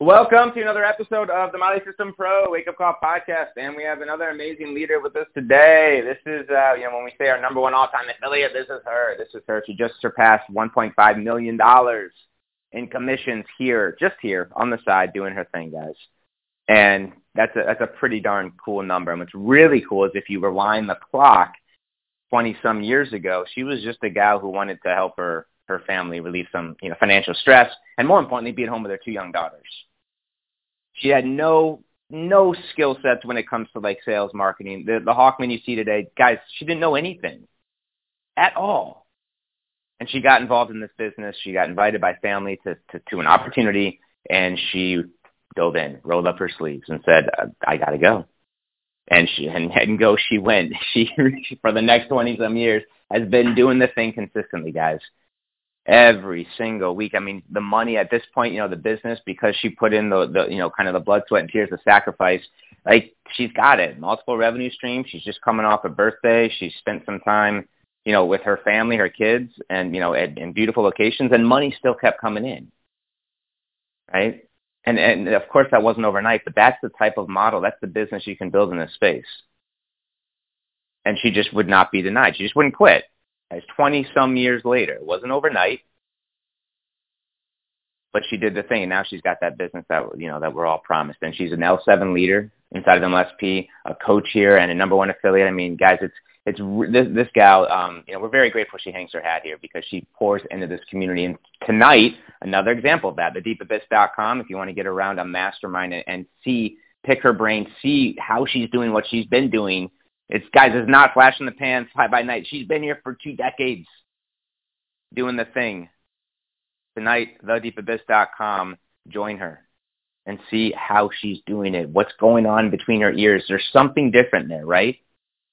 Welcome to another episode of the Lead System Pro Wake Up Call podcast, and we have another amazing leader with us today. This is, uh, you know, when we say our number one all-time affiliate, this is her. This is her. She just surpassed 1.5 million dollars in commissions here, just here on the side, doing her thing, guys. And that's a that's a pretty darn cool number. And what's really cool is if you rewind the clock 20 some years ago, she was just a gal who wanted to help her her family relieve some, you know, financial stress, and more importantly, be at home with her two young daughters. She had no no skill sets when it comes to like sales marketing. The the Hochman you see today, guys, she didn't know anything at all. And she got involved in this business. She got invited by family to to, to an opportunity, and she dove in, rolled up her sleeves, and said, "I got to go." And she and, and go she went. She for the next twenty some years has been doing the thing consistently, guys every single week. I mean, the money at this point, you know, the business because she put in the, the you know, kind of the blood, sweat, and tears, the sacrifice. Like she's got it, multiple revenue streams. She's just coming off a birthday. She spent some time, you know, with her family, her kids, and you know, at, in beautiful locations, and money still kept coming in, right? And and of course that wasn't overnight, but that's the type of model, that's the business you can build in this space. And she just would not be denied. She just wouldn't quit as 20 some years later. It wasn't overnight, but she did the thing, and now she's got that business that you know that we're all promised. And she's an L7 leader inside of MLSP, a coach here, and a number one affiliate. I mean, guys, it's it's this this gal. Um, you know, we're very grateful she hangs her hat here because she pours into this community. And tonight, another example of that, thedeepabyss.com. If you want to get around a mastermind and, and see, pick her brain, see how she's doing what she's been doing it's guys, it's not flash in the pan, fly by night. She's been here for two decades doing the thing. Tonight, thedeepabyss.com, join her and see how she's doing it. What's going on between her ears? There's something different there, right?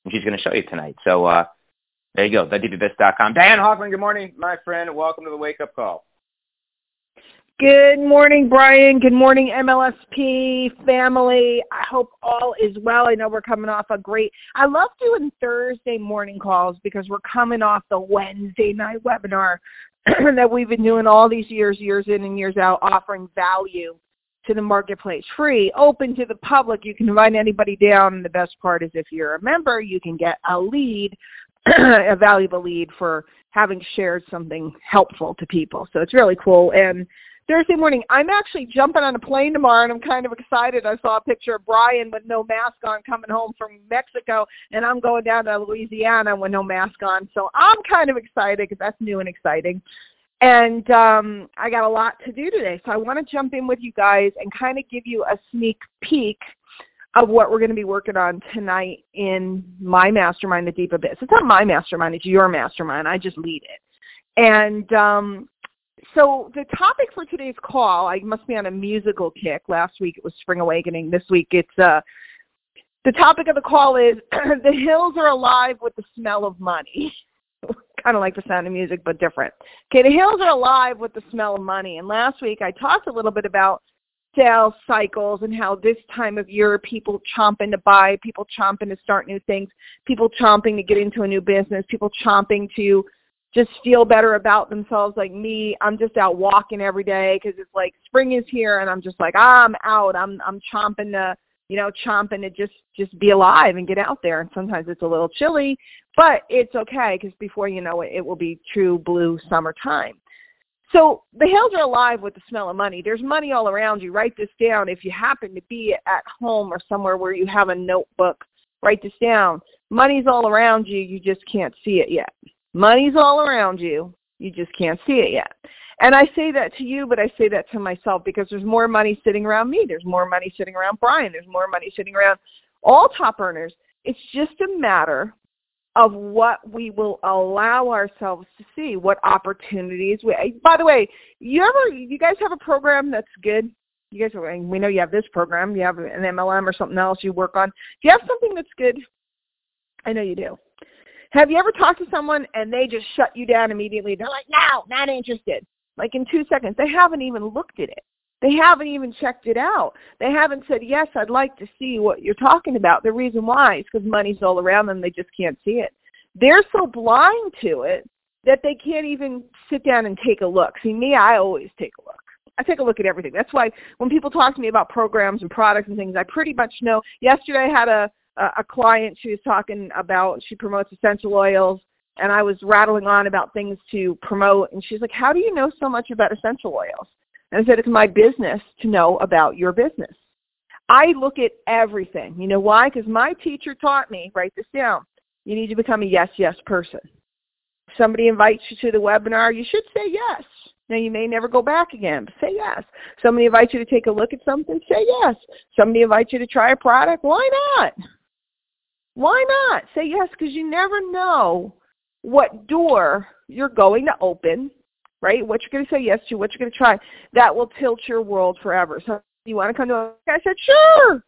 And she's going to show you tonight. So uh, there you go, thedeepabyss.com. Diane Hochman, good morning, my friend. Welcome to the Wake Up Call. Good morning, Brian. Good morning, MLSP family. I hope all is well. I know we're coming off a great, I love doing Thursday morning calls because we're coming off the Wednesday night webinar that we've been doing all these years, years in and years out, offering value to the marketplace. Free, open to the public. You can invite anybody down. And the best part is if you're a member, you can get a lead, a valuable lead for having shared something helpful to people. So it's really cool. And Thursday morning. I'm actually jumping on a plane tomorrow, and I'm kind of excited. I saw a picture of Brian with no mask on coming home from Mexico, and I'm going down to Louisiana with no mask on. So I'm kind of excited because that's new and exciting. And um, I got a lot to do today, so I want to jump in with you guys and kind of give you a sneak peek of what we're going to be working on tonight in my mastermind, the Deep Abyss. It's not my mastermind; it's your mastermind. I just lead it. And um, so the topic for today's call, I must be on a musical kick. Last week it was Spring Awakening. This week it's uh, the topic of the call is the hills are alive with the smell of money. kind of like the sound of music, but different. Okay, the hills are alive with the smell of money. And last week I talked a little bit about sales cycles and how this time of year people chomping to buy, people chomping to start new things, people chomping to get into a new business, people chomping to just feel better about themselves. Like me i'm just out walking every day because it's like spring is here and i'm just like ah, i'm out. I'm i'm chomping to you know chomping to just just be alive and get out there. And sometimes it's a little chilly but it's okay because before you know it it will be true blue summertime. So the hills are alive with the smell of money. There's money all around you. Write this down. If you happen to be at home or somewhere where you have a notebook write this down. Money's all around you. You just can't see it yet Money's all around you. You just can't see it yet. And I say that to you, but I say that to myself because there's more money sitting around me. There's more money sitting around Brian. There's more money sitting around all top earners. It's just a matter of what we will allow ourselves to see, what opportunities. We, by the way, you ever, you guys have a program that's good? You guys, are. we know you have this program. You have an MLM or something else you work on. Do you have something that's good? I know you do. Have you ever talked to someone and they just shut you down immediately? They're like, no, not interested. Like in two seconds. They haven't even looked at it. They haven't even checked it out. They haven't said, yes, I'd like to see what you're talking about. The reason why is because money's all around them. They just can't see it. They're so blind to it that they can't even sit down and take a look. See, me, I always take a look. I take a look at everything. That's why when people talk to me about programs and products and things, I pretty much know. Yesterday I had a a client she was talking about she promotes essential oils and I was rattling on about things to promote and she's like, "How do you know so much about essential oils?" And I said, "It's my business to know about your business." I look at everything. You know why? Because my teacher taught me, write this down. You need to become a yes, yes person. Somebody invites you to the webinar, you should say yes. Now you may never go back again, but say yes. Somebody invites you to take a look at something, say yes. Somebody invites you to try a product, why not? Why not? Say yes because you never know what door you're going to open, right? What you're going to say yes to, what you're going to try. That will tilt your world forever. So you want to come to a, I said, sure.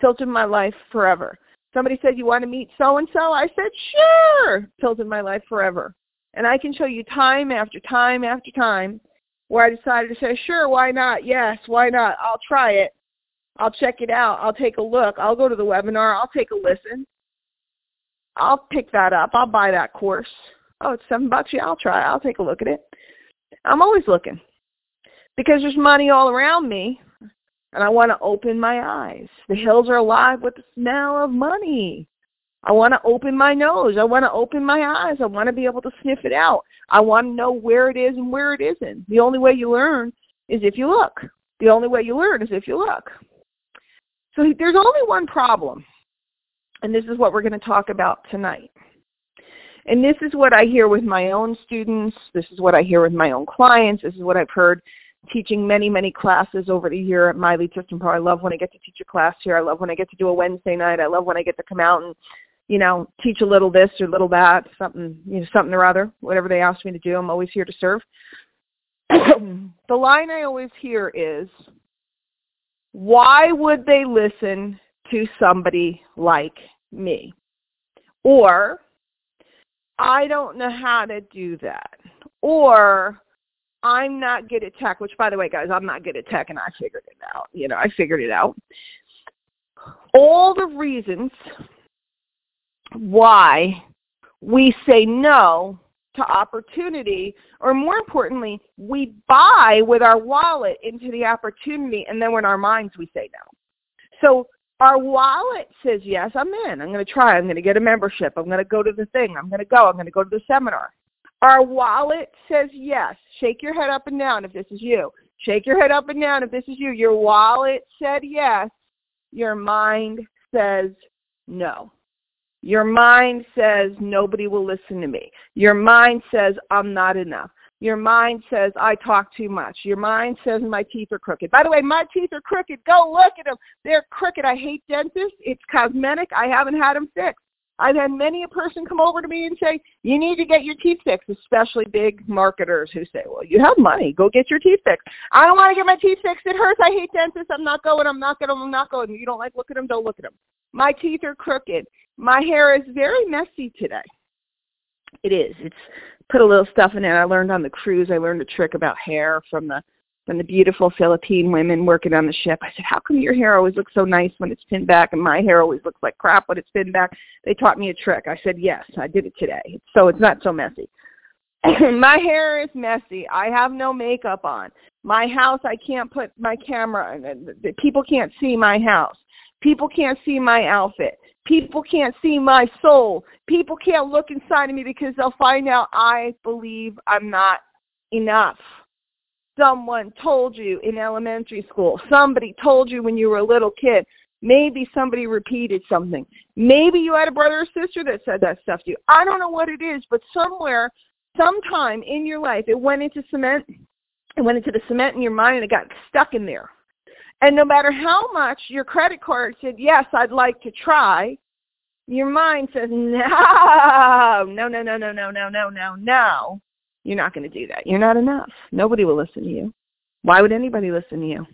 Tilted my life forever. Somebody said, you want to meet so-and-so? I said, sure. Tilted my life forever. And I can show you time after time after time where I decided to say, sure, why not? Yes, why not? I'll try it. I'll check it out. I'll take a look. I'll go to the webinar. I'll take a listen. I'll pick that up. I'll buy that course. Oh, it's seven bucks. Yeah, I'll try. I'll take a look at it. I'm always looking because there's money all around me and I want to open my eyes. The hills are alive with the smell of money. I want to open my nose. I want to open my eyes. I want to be able to sniff it out. I want to know where it is and where it isn't. The only way you learn is if you look. The only way you learn is if you look. So there's only one problem, and this is what we're going to talk about tonight. And this is what I hear with my own students. This is what I hear with my own clients. This is what I've heard teaching many, many classes over the year at My Lead System Pro. I love when I get to teach a class here. I love when I get to do a Wednesday night. I love when I get to come out and you know, teach a little this or little that, something, you know, something or other, whatever they ask me to do. I'm always here to serve. the line I always hear is, why would they listen to somebody like me? Or, I don't know how to do that. Or, I'm not good at tech, which by the way, guys, I'm not good at tech and I figured it out. You know, I figured it out. All the reasons why we say no to opportunity, or more importantly, we buy with our wallet into the opportunity, and then when our minds we say no. So our wallet says, yes, I'm in. I'm going to try. I'm going to get a membership. I'm going to go to the thing. I'm going to go. I'm going to go to the seminar. Our wallet says yes. Shake your head up and down if this is you. Shake your head up and down if this is you. Your wallet said yes. Your mind says no. Your mind says, nobody will listen to me. Your mind says, I'm not enough. Your mind says, I talk too much. Your mind says, my teeth are crooked. By the way, my teeth are crooked. Go look at them. They're crooked. I hate dentists. It's cosmetic. I haven't had them fixed. I've had many a person come over to me and say, you need to get your teeth fixed, especially big marketers who say, well, you have money. Go get your teeth fixed. I don't want to get my teeth fixed. It hurts. I hate dentists. I'm not going. I'm not going. I'm not going. You don't like look at them. Don't look at them. My teeth are crooked. My hair is very messy today. It is. It's put a little stuff in it. I learned on the cruise. I learned a trick about hair from the from the beautiful Philippine women working on the ship. I said, how come your hair always looks so nice when it's pinned back and my hair always looks like crap when it's pinned back? They taught me a trick. I said, yes, I did it today. So it's not so messy. my hair is messy. I have no makeup on. My house, I can't put my camera, uh, uh, people can't see my house. People can't see my outfit. People can't see my soul. People can't look inside of me because they'll find out I believe I'm not enough. Someone told you in elementary school. Somebody told you when you were a little kid. Maybe somebody repeated something. Maybe you had a brother or sister that said that stuff to you. I don't know what it is, but somewhere, sometime in your life, it went into cement. It went into the cement in your mind and it got stuck in there. And no matter how much your credit card said, yes, I'd like to try, your mind says, no, no, no, no, no, no, no, no, no, no. You're not going to do that. You're not enough. Nobody will listen to you. Why would anybody listen to you?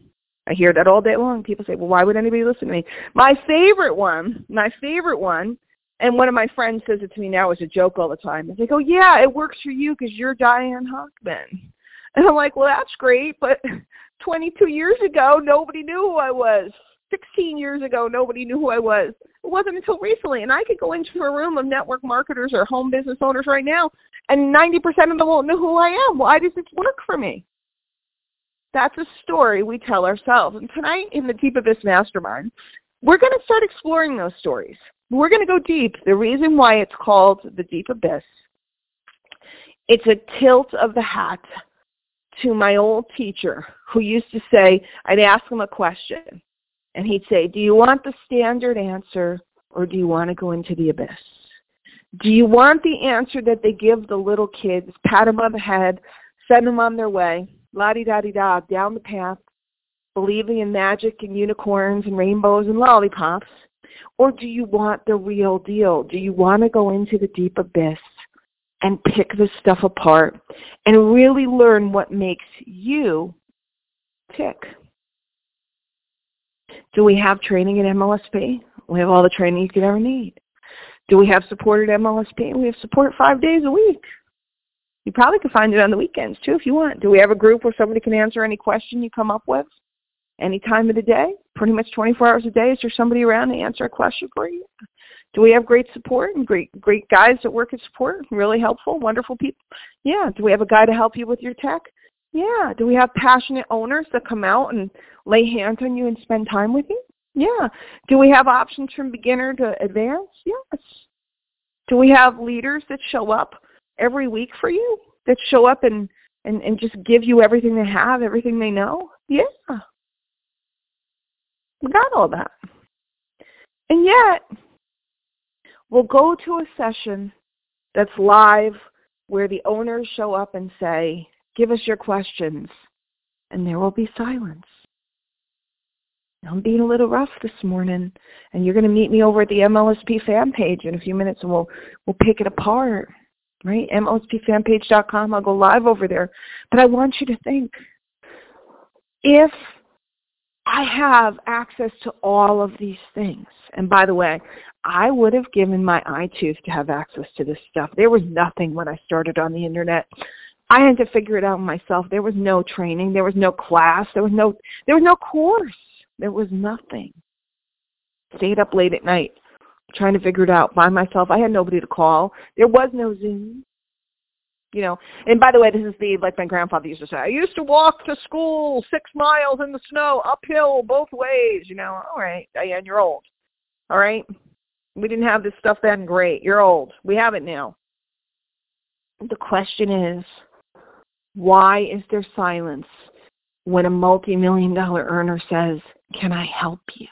I hear that all day long. People say, well, why would anybody listen to me? My favorite one, my favorite one And one of my friends says it to me now as a joke all the time. They go, yeah, it works for you because you're Diane Hochman. And I'm like, well, that's great, but 22 years ago, nobody knew who I was. 16 years ago, nobody knew who I was. It wasn't until recently. And I could go into a room of network marketers or home business owners right now, and 90% of them won't know who I am. Why does it work for me? That's a story we tell ourselves. And tonight in the Deep Abyss Mastermind, we're going to start exploring those stories. We're going to go deep. The reason why it's called the Deep Abyss, it's a tilt of the hat to my old teacher who used to say, I'd ask him a question, and he'd say, do you want the standard answer or do you want to go into the abyss? Do you want the answer that they give the little kids, pat them on the head, send them on their way, la-di-da-di-da, down the path, believing in magic and unicorns and rainbows and lollipops? Or do you want the real deal? Do you want to go into the deep abyss and pick this stuff apart and really learn what makes you tick? Do we have training at MLSP? We have all the training you could ever need. Do we have support at MLSP? We have support five days a week. You probably could find it on the weekends too if you want. Do we have a group where somebody can answer any question you come up with? Any time of the day? Pretty much 24 hours a day? Is there somebody around to answer a question for you? Do we have great support and great great guys that work at support? Really helpful, wonderful people. Yeah. Do we have a guy to help you with your tech? Yeah. Do we have passionate owners that come out and lay hands on you and spend time with you? Yeah. Do we have options from beginner to advanced? Yes. Do we have leaders that show up every week for you? That show up and, and, and just give you everything they have, everything they know? Yeah. We got all that. And yet, we'll go to a session that's live where the owners show up and say, give us your questions. And there will be silence. I'm being a little rough this morning, and you're going to meet me over at the MLSP fan page in a few minutes, and we'll we'll pick it apart, right? MLSPfanpage.com. I'll go live over there, but I want you to think: if I have access to all of these things, and by the way, I would have given my eye tooth to have access to this stuff. There was nothing when I started on the internet. I had to figure it out myself. There was no training. There was no class. There was no there was no course. There was nothing. Stayed up late at night trying to figure it out by myself. I had nobody to call. There was no Zoom. You know, and by the way, this is the like my grandfather used to say. I used to walk to school six miles in the snow, uphill both ways. You know, all right, Diane, you're old. All right, we didn't have this stuff then. Great, you're old. We have it now. The question is, why is there silence when a multi-million dollar earner says, can I help you?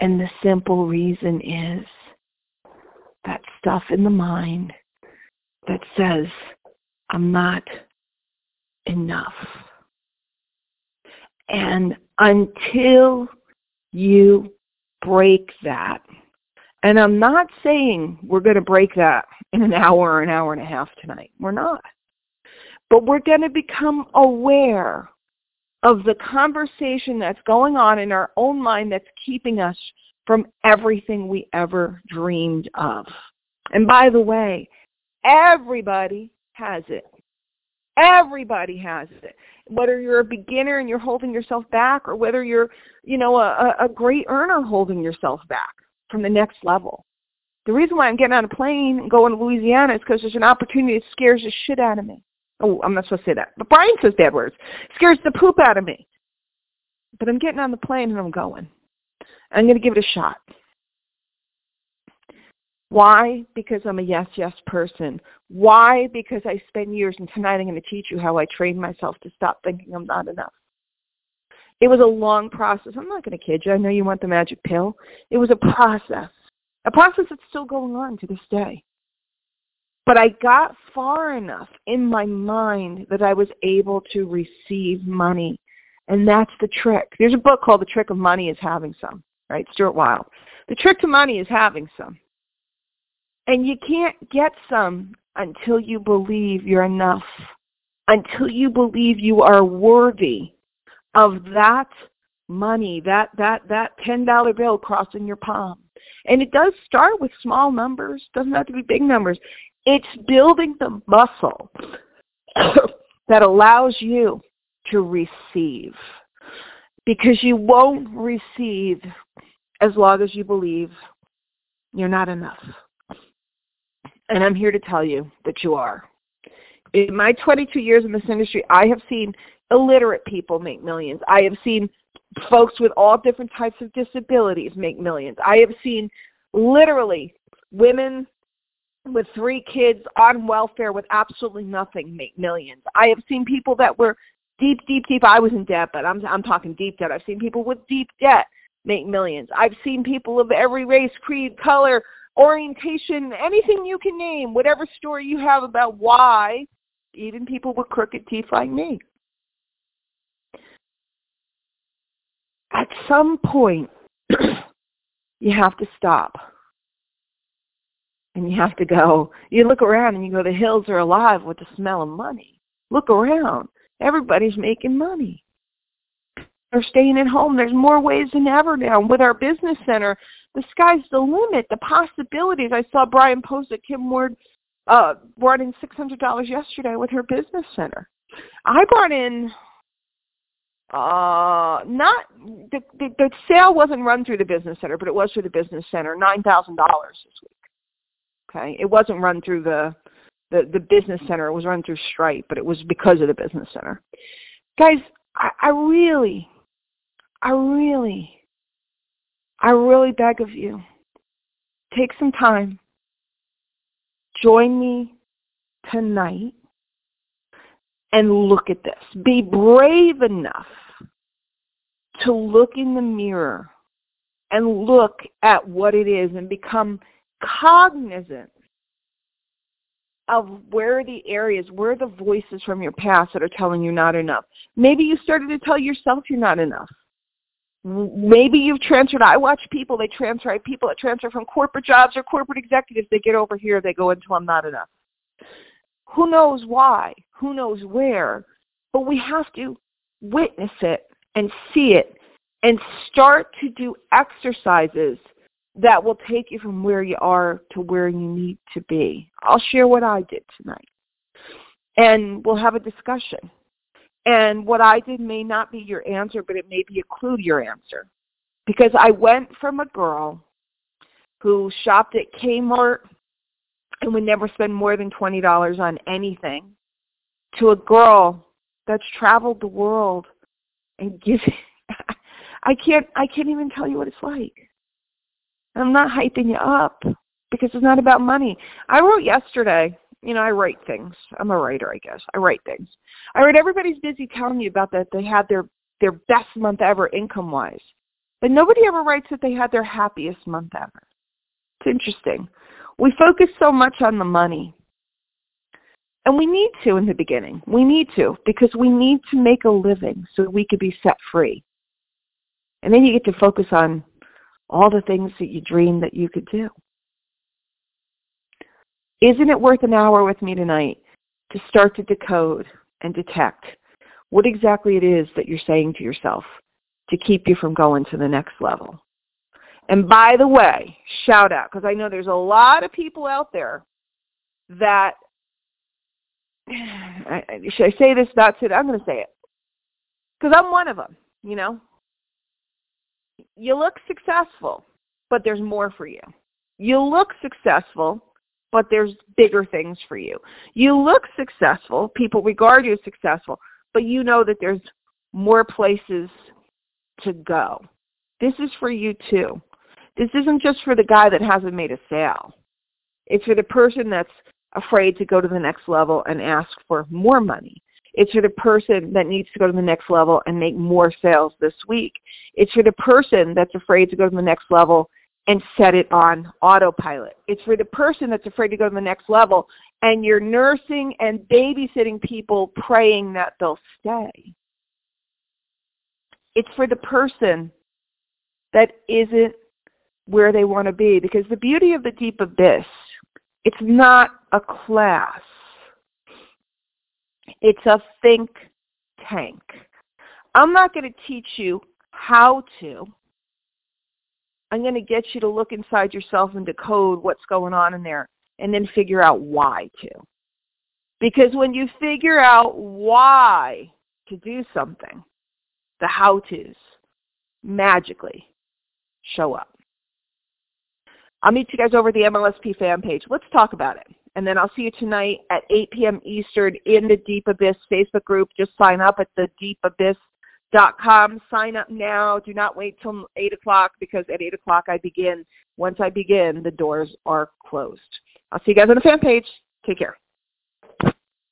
And the simple reason is that stuff in the mind that says, I'm not enough. And until you break that, and I'm not saying we're going to break that in an hour or an hour and a half tonight. We're not. But we're going to become aware of the conversation that's going on in our own mind that's keeping us from everything we ever dreamed of. And by the way, everybody has it. Everybody has it. Whether you're a beginner and you're holding yourself back or whether you're, you know, a, a great earner holding yourself back from the next level. The reason why I'm getting on a plane and going to Louisiana is because there's an opportunity that scares the shit out of me. Oh, I'm not supposed to say that. But Brian says bad words. Scares the poop out of me. But I'm getting on the plane and I'm going. I'm going to give it a shot. Why? Because I'm a yes, yes person. Why? Because I spend years, and tonight I'm going to teach you how I trained myself to stop thinking I'm not enough. It was a long process. I'm not going to kid you. I know you want the magic pill. It was a process. A process that's still going on to this day. But I got far enough in my mind that I was able to receive money. And that's the trick. There's a book called The Trick of Money is Having Some, right? Stuart Wilde. The trick to money is having some. And you can't get some until you believe you're enough, until you believe you are worthy of that money, that, that, that $10 bill crossing your palm And it does start with small numbers, doesn't have to be big numbers. It's building the muscle that allows you to receive. Because you won't receive as long as you believe you're not enough. And I'm here to tell you that you are. In my 22 years in this industry, I have seen illiterate people make millions. I have seen folks with all different types of disabilities make millions. I have seen literally women with three kids on welfare with absolutely nothing make millions. I have seen people that were deep, deep, deep. I was in debt, but I'm I'm talking deep debt. I've seen people with deep debt make millions. I've seen people of every race, creed, color, orientation, anything you can name, whatever story you have about why, even people with crooked teeth like me. At some point, you have to stop. And you have to go, you look around and you go, the hills are alive with the smell of money. Look around. Everybody's making money. They're staying at home. There's more ways than ever now. With our business center, the sky's the limit. The possibilities. I saw Brian post that Kim Ward uh, brought in $600 yesterday with her business center. I brought in uh not the, the the sale wasn't run through the business center but it was through the business center nine thousand dollars this week okay it wasn't run through the the the business center it was run through stripe but it was because of the business center guys i i really i really i really beg of you take some time join me tonight and look at this. Be brave enough to look in the mirror and look at what it is and become cognizant of where the areas, where the voices from your past that are telling you not enough. Maybe you started to tell yourself you're not enough. Maybe you've transferred. I watch people, they transfer, I people that transfer from corporate jobs or corporate executives, they get over here, they go into I'm not enough. Who knows why? Who knows where? But we have to witness it and see it and start to do exercises that will take you from where you are to where you need to be. I'll share what I did tonight. And we'll have a discussion. And what I did may not be your answer, but it may be a clue to your answer. Because I went from a girl who shopped at Kmart and would never spend more than $20 on anything to a girl that's traveled the world and gives I can't I can't even tell you what it's like. I'm not hyping you up because it's not about money. I wrote yesterday, you know, I write things. I'm a writer, I guess. I write things. I read everybody's busy telling me about that they had their their best month ever income wise. But nobody ever writes that they had their happiest month ever. It's interesting. We focus so much on the money. And we need to in the beginning. We need to because we need to make a living so we could be set free. And then you get to focus on all the things that you dreamed that you could do. Isn't it worth an hour with me tonight to start to decode and detect what exactly it is that you're saying to yourself to keep you from going to the next level? And by the way, shout out, because I know there's a lot of people out there that, should I say this? not it. I'm going to say it. Because I'm one of them, you know. You look successful, but there's more for you. You look successful, but there's bigger things for you. You look successful, people regard you as successful, but you know that there's more places to go. This is for you too. This isn't just for the guy that hasn't made a sale. It's for the person that's afraid to go to the next level and ask for more money. It's for the person that needs to go to the next level and make more sales this week. It's for the person that's afraid to go to the next level and set it on autopilot. It's for the person that's afraid to go to the next level and you're nursing and babysitting people praying that they'll stay. It's for the person that isn't where they want to be because the beauty of the deep abyss, it's not a class. It's a think tank. I'm not going to teach you how to. I'm going to get you to look inside yourself and decode what's going on in there and then figure out why to. Because when you figure out why to do something, the how-tos magically show up. I'll meet you guys over at the MLSP fan page. Let's talk about it. And then I'll see you tonight at 8 p.m. Eastern in the Deep Abyss Facebook group. Just sign up at the deepabyss.com. Sign up now. Do not wait till 8 o'clock because at 8 o'clock I begin. Once I begin, the doors are closed. I'll see you guys on the fan page. Take care.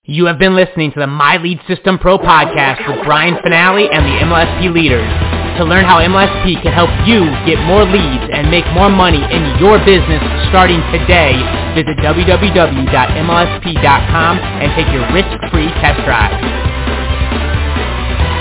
You have been listening to the My Lead System Pro podcast with Brian Fanale and the MLSP leaders. To learn how MLSP can help you get more leads and make more money in your business starting today, visit www.mlsp.com and take your risk-free test drive.